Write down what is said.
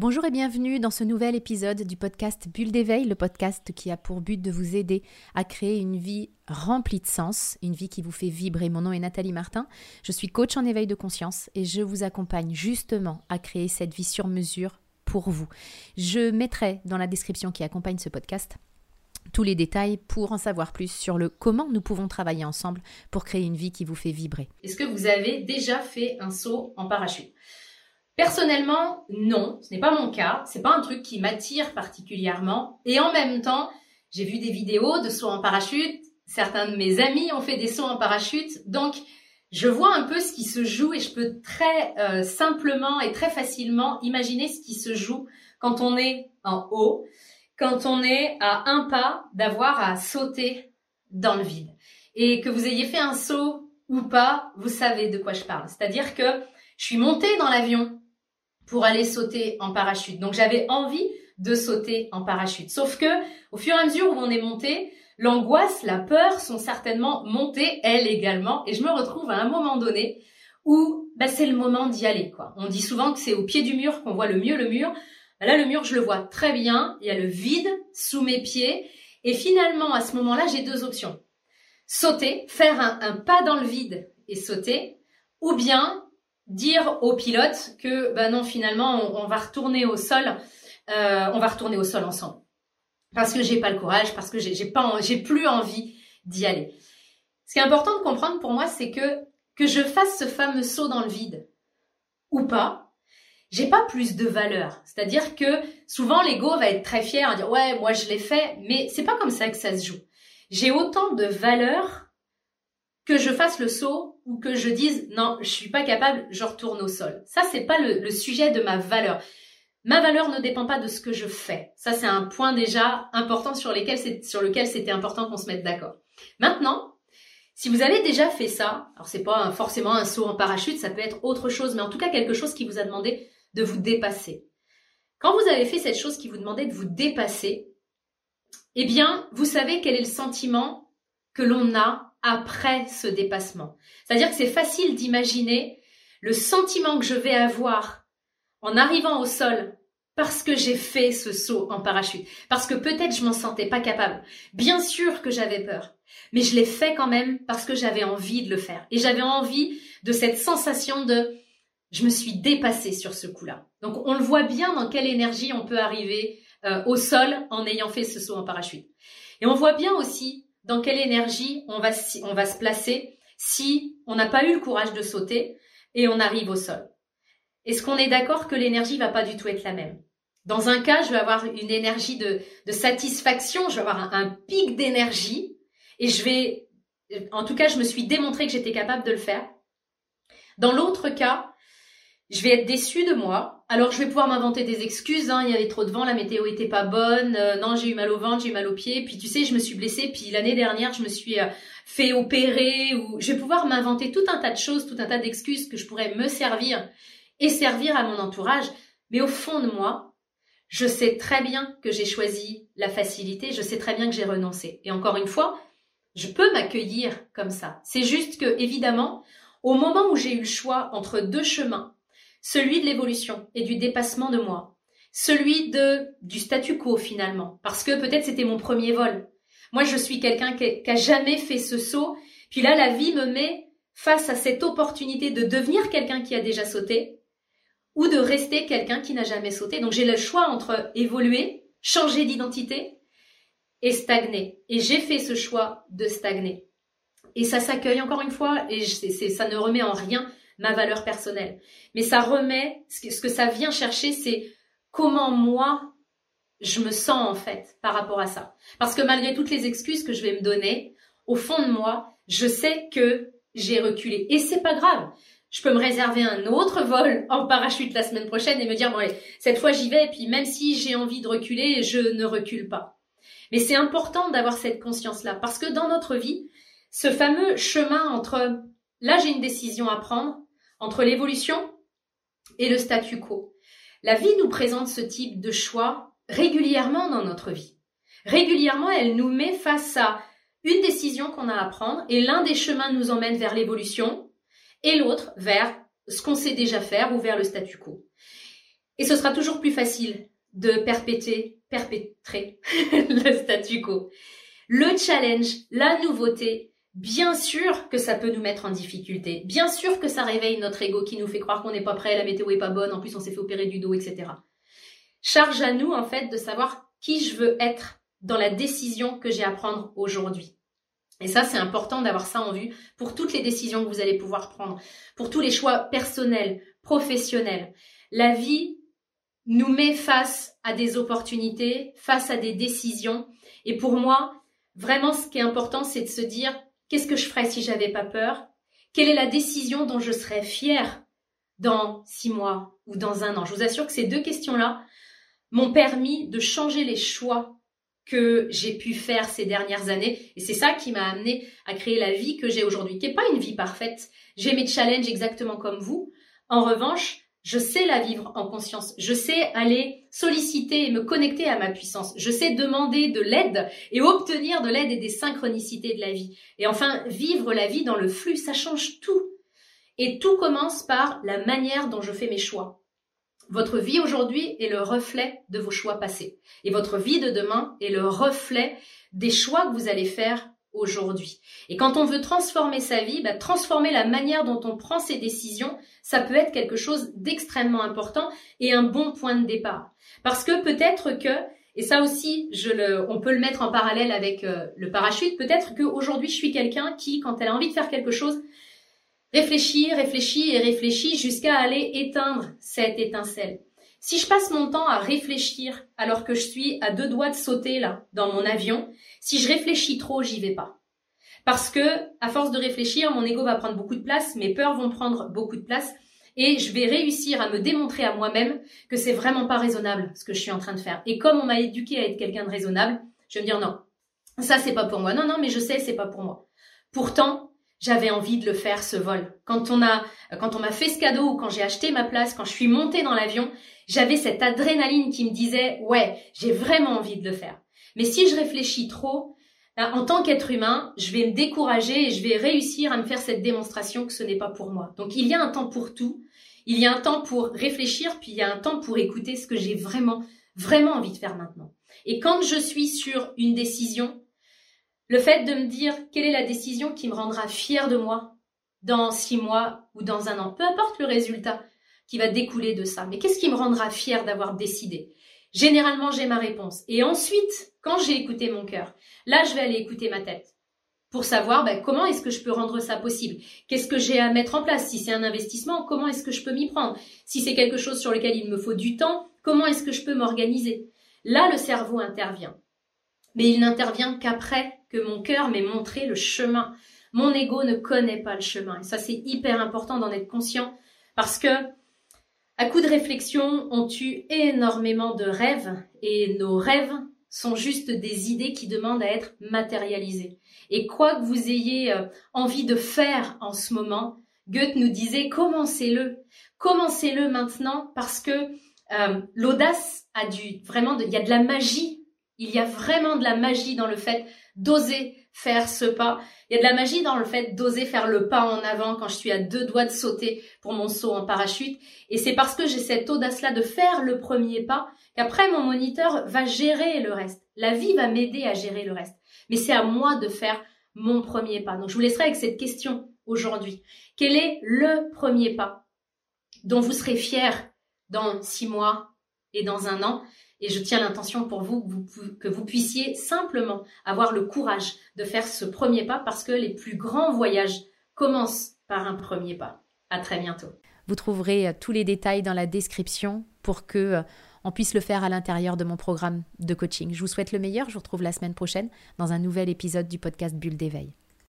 Bonjour et bienvenue dans ce nouvel épisode du podcast Bulle d'éveil, le podcast qui a pour but de vous aider à créer une vie remplie de sens, une vie qui vous fait vibrer. Mon nom est Nathalie Martin, je suis coach en éveil de conscience et je vous accompagne justement à créer cette vie sur mesure pour vous. Je mettrai dans la description qui accompagne ce podcast tous les détails pour en savoir plus sur le comment nous pouvons travailler ensemble pour créer une vie qui vous fait vibrer. Est-ce que vous avez déjà fait un saut en parachute? Personnellement, non, ce n'est pas mon cas. C'est pas un truc qui m'attire particulièrement. Et en même temps, j'ai vu des vidéos de sauts en parachute. Certains de mes amis ont fait des sauts en parachute. Donc, je vois un peu ce qui se joue et je peux très euh, simplement et très facilement imaginer ce qui se joue quand on est en haut, quand on est à un pas d'avoir à sauter dans le vide. Et que vous ayez fait un saut ou pas, vous savez de quoi je parle. C'est-à-dire que je suis montée dans l'avion pour aller sauter en parachute. Donc j'avais envie de sauter en parachute. Sauf que au fur et à mesure où on est monté, l'angoisse, la peur sont certainement montées elles également et je me retrouve à un moment donné où bah, c'est le moment d'y aller. On dit souvent que c'est au pied du mur qu'on voit le mieux le mur. Bah, là le mur, je le vois très bien, il y a le vide sous mes pieds et finalement à ce moment-là, j'ai deux options. Sauter, faire un pas dans le vide et sauter ou bien dire au pilote que ben non finalement on, va retourner au sol, euh, on va retourner au sol ensemble parce que j'ai pas le courage, parce que j'ai pas, j'ai plus envie d'y aller. Ce qui est important de comprendre pour moi, c'est que que je fasse ce fameux saut dans le vide ou pas, j'ai pas plus de valeur. C'est-à-dire que souvent l'ego va être très fier à dire ouais moi je l'ai fait, mais c'est pas comme ça que ça se joue. J'ai autant de valeur que je fasse le saut ou que je dise non, je suis pas capable, je retourne au sol. Ça, c'est pas le, sujet de ma valeur. Ma valeur ne dépend pas de ce que je fais. Ça, c'est un point déjà important sur, lequel c'était important qu'on se mette d'accord. Maintenant, si vous avez déjà fait ça, alors c'est pas forcément un saut en parachute, ça peut être autre chose, mais en tout cas quelque chose qui vous a demandé de vous dépasser. Quand vous avez fait cette chose qui vous demandait de vous dépasser, eh bien, vous savez quel est le sentiment que l'on a après ce dépassement. C'est-à-dire que c'est facile d'imaginer le sentiment que je vais avoir en arrivant au sol parce que j'ai fait ce saut en parachute, parce que peut-être je m'en sentais pas capable. Bien sûr que j'avais peur, mais je l'ai fait quand même parce que j'avais envie de le faire et j'avais envie de cette sensation de je me suis dépassée sur ce coup-là. Donc on le voit bien dans quelle énergie on peut arriver euh, au sol en ayant fait ce saut en parachute. Et on voit bien aussi dans quelle énergie on va, se placer si on n'a pas eu le courage de sauter et on arrive au sol. Est-ce qu'on est, d'accord que l'énergie va pas du tout être la même? Dans un cas, je vais avoir une énergie de, satisfaction, je vais avoir un pic d'énergie et je vais, en tout cas, je me suis démontré que j'étais capable de le faire. Dans l'autre cas, je vais être déçue de moi. Alors je vais pouvoir m'inventer des excuses. Hein. Il y avait trop de vent, la météo était pas bonne. Euh, non, j'ai eu mal au ventre, j'ai eu mal aux pieds. Puis tu sais, je me suis blessée. Puis l'année dernière, je me suis euh, fait opérer. Ou je vais pouvoir m'inventer tout un tas de choses, tout un tas d'excuses que je pourrais me servir et servir à mon entourage. Mais au fond de moi, je sais très bien que j'ai choisi la facilité. Je sais très bien que j'ai renoncé. Et encore une fois, je peux m'accueillir comme ça. C'est juste que évidemment, au moment où j'ai eu le choix entre deux chemins celui de l'évolution et du dépassement de moi, celui de du statu quo finalement, parce que peut-être c'était mon premier vol. Moi, je suis quelqu'un qui, qui a jamais fait ce saut, puis là, la vie me met face à cette opportunité de devenir quelqu'un qui a déjà sauté ou de rester quelqu'un qui n'a jamais sauté. Donc j'ai le choix entre évoluer, changer d'identité et stagner. Et j'ai fait ce choix de stagner. Et ça s'accueille encore une fois, et ça ne remet en rien ma valeur personnelle. Mais ça remet, ce que ça vient chercher, c'est comment moi, je me sens en fait par rapport à ça. Parce que malgré toutes les excuses que je vais me donner, au fond de moi, je sais que j'ai reculé. Et c'est pas grave. Je peux me réserver un autre vol en parachute la semaine prochaine et me dire, bon cette fois j'y vais, et puis même si j'ai envie de reculer, je ne recule pas. Mais c'est important d'avoir cette conscience-là, parce que dans notre vie, ce fameux chemin entre là j'ai une décision à prendre, entre l'évolution et le statu quo. La vie nous présente ce type de choix régulièrement dans notre vie. Régulièrement, elle nous met face à une décision qu'on a à prendre et l'un des chemins nous emmène vers l'évolution et l'autre vers ce qu'on sait déjà faire ou vers le statu quo. Et ce sera toujours plus facile de perpétrer, perpétrer le statu quo. Le challenge, la nouveauté, bien sûr que ça peut nous mettre en difficulté. Bien sûr que ça réveille notre ego qui nous fait croire qu'on n'est pas prêt, la météo est pas bonne, en plus on s'est fait opérer du dos, etc. Charge à nous, en fait, de savoir qui je veux être dans la décision que j'ai à prendre aujourd'hui. Et ça, c'est important d'avoir ça en vue pour toutes les décisions que vous allez pouvoir prendre, pour tous les choix personnels, professionnels. La vie nous met face à des opportunités, face à des décisions. Et pour moi, vraiment, ce qui est important, c'est de se dire, qu'est-ce que je ferais si j'avais pas peur? Quelle est la décision dont je serais fière dans six mois ou dans un an? Je vous assure que ces deux questions-là m'ont permis de changer les choix que j'ai pu faire ces dernières années. Et c'est ça qui m'a amené à créer la vie que j'ai aujourd'hui, qui n'est pas une vie parfaite. J'ai mes challenges exactement comme vous. En revanche, je sais la vivre en conscience. Je sais aller solliciter et me connecter à ma puissance. Je sais demander de l'aide et obtenir de l'aide et des synchronicités de la vie. Et enfin, vivre la vie dans le flux, ça change tout. Et tout commence par la manière dont je fais mes choix. Votre vie aujourd'hui est le reflet de vos choix passés. Et votre vie de demain est le reflet des choix que vous allez faire aujourd'hui. Et quand on veut transformer sa vie, bah, transformer la manière dont on prend ses décisions, ça peut être quelque chose d'extrêmement important et un bon point de départ. Parce que peut-être que, et ça aussi, on peut le mettre en parallèle avec euh, le parachute, peut-être qu'aujourd'hui je suis quelqu'un qui, quand elle a envie de faire quelque chose, Réfléchis, réfléchis et réfléchis jusqu'à aller éteindre cette étincelle. Si je passe mon temps à réfléchir alors que je suis à deux doigts de sauter là dans mon avion, si je réfléchis trop, j'y vais pas. Parce que à force de réfléchir, mon ego va prendre beaucoup de place, mes peurs vont prendre beaucoup de place et je vais réussir à me démontrer à moi-même que c'est vraiment pas raisonnable ce que je suis en train de faire. Et comme on m'a éduqué à être quelqu'un de raisonnable, je vais me dire non. Ça c'est pas pour moi. Non non, mais je sais c'est pas pour moi. Pourtant, j'avais envie de le faire ce vol. Quand on a, quand on m'a fait ce cadeau ou quand j'ai acheté ma place, quand je suis montée dans l'avion, j'avais cette adrénaline qui me disait ouais, j'ai vraiment envie de le faire. Mais si je réfléchis trop, ben, en tant qu'être humain, je vais me décourager et je vais réussir à me faire cette démonstration que ce n'est pas pour moi. Donc il y a un temps pour tout. Il y a un temps pour réfléchir, puis il y a un temps pour écouter ce que j'ai vraiment, vraiment envie de faire maintenant. Et quand je suis sur une décision, le fait de me dire quelle est la décision qui me rendra fière de moi dans six mois ou dans un an, peu importe le résultat qui va découler de ça, mais qu'est-ce qui me rendra fière d'avoir décidé? Généralement, j'ai ma réponse. Et ensuite, quand j'ai écouté mon cœur, là, je vais aller écouter ma tête pour savoir ben, comment est-ce que je peux rendre ça possible? Qu'est-ce que j'ai à mettre en place? Si c'est un investissement, comment est-ce que je peux m'y prendre? Si c'est quelque chose sur lequel il me faut du temps, comment est-ce que je peux m'organiser? Là, le cerveau intervient. Mais il n'intervient qu'après que mon cœur m'ait montré le chemin. Mon ego ne connaît pas le chemin. Et ça, c'est hyper important d'en être conscient parce que, à coup de réflexion, on tue énormément de rêves et nos rêves sont juste des idées qui demandent à être matérialisées. Et quoi que vous ayez euh, envie de faire en ce moment, Goethe nous disait commencez-le, commencez-le maintenant parce que euh, l'audace a du vraiment, il y a de la magie, il y a vraiment de la magie dans le fait d'oser faire ce pas. Il y a de la magie dans le fait d'oser faire le pas en avant quand je suis à deux doigts de sauter pour mon saut en parachute. Et c'est parce que j'ai cette audace-là de faire le premier pas qu'après mon moniteur va gérer le reste. La vie va m'aider à gérer le reste. Mais c'est à moi de faire mon premier pas. Donc je vous laisserai avec cette question aujourd'hui. Quel est le premier pas dont vous serez fier dans six mois et dans un an? Et je tiens l'intention pour vous que, vous puissiez simplement avoir le courage de faire ce premier pas parce que les plus grands voyages commencent par un premier pas. À très bientôt. Vous trouverez euh, tous les détails dans la description pour que euh, on puisse le faire à l'intérieur de mon programme de coaching. Je vous souhaite le meilleur. Je vous retrouve la semaine prochaine dans un nouvel épisode du podcast Bulle d'éveil.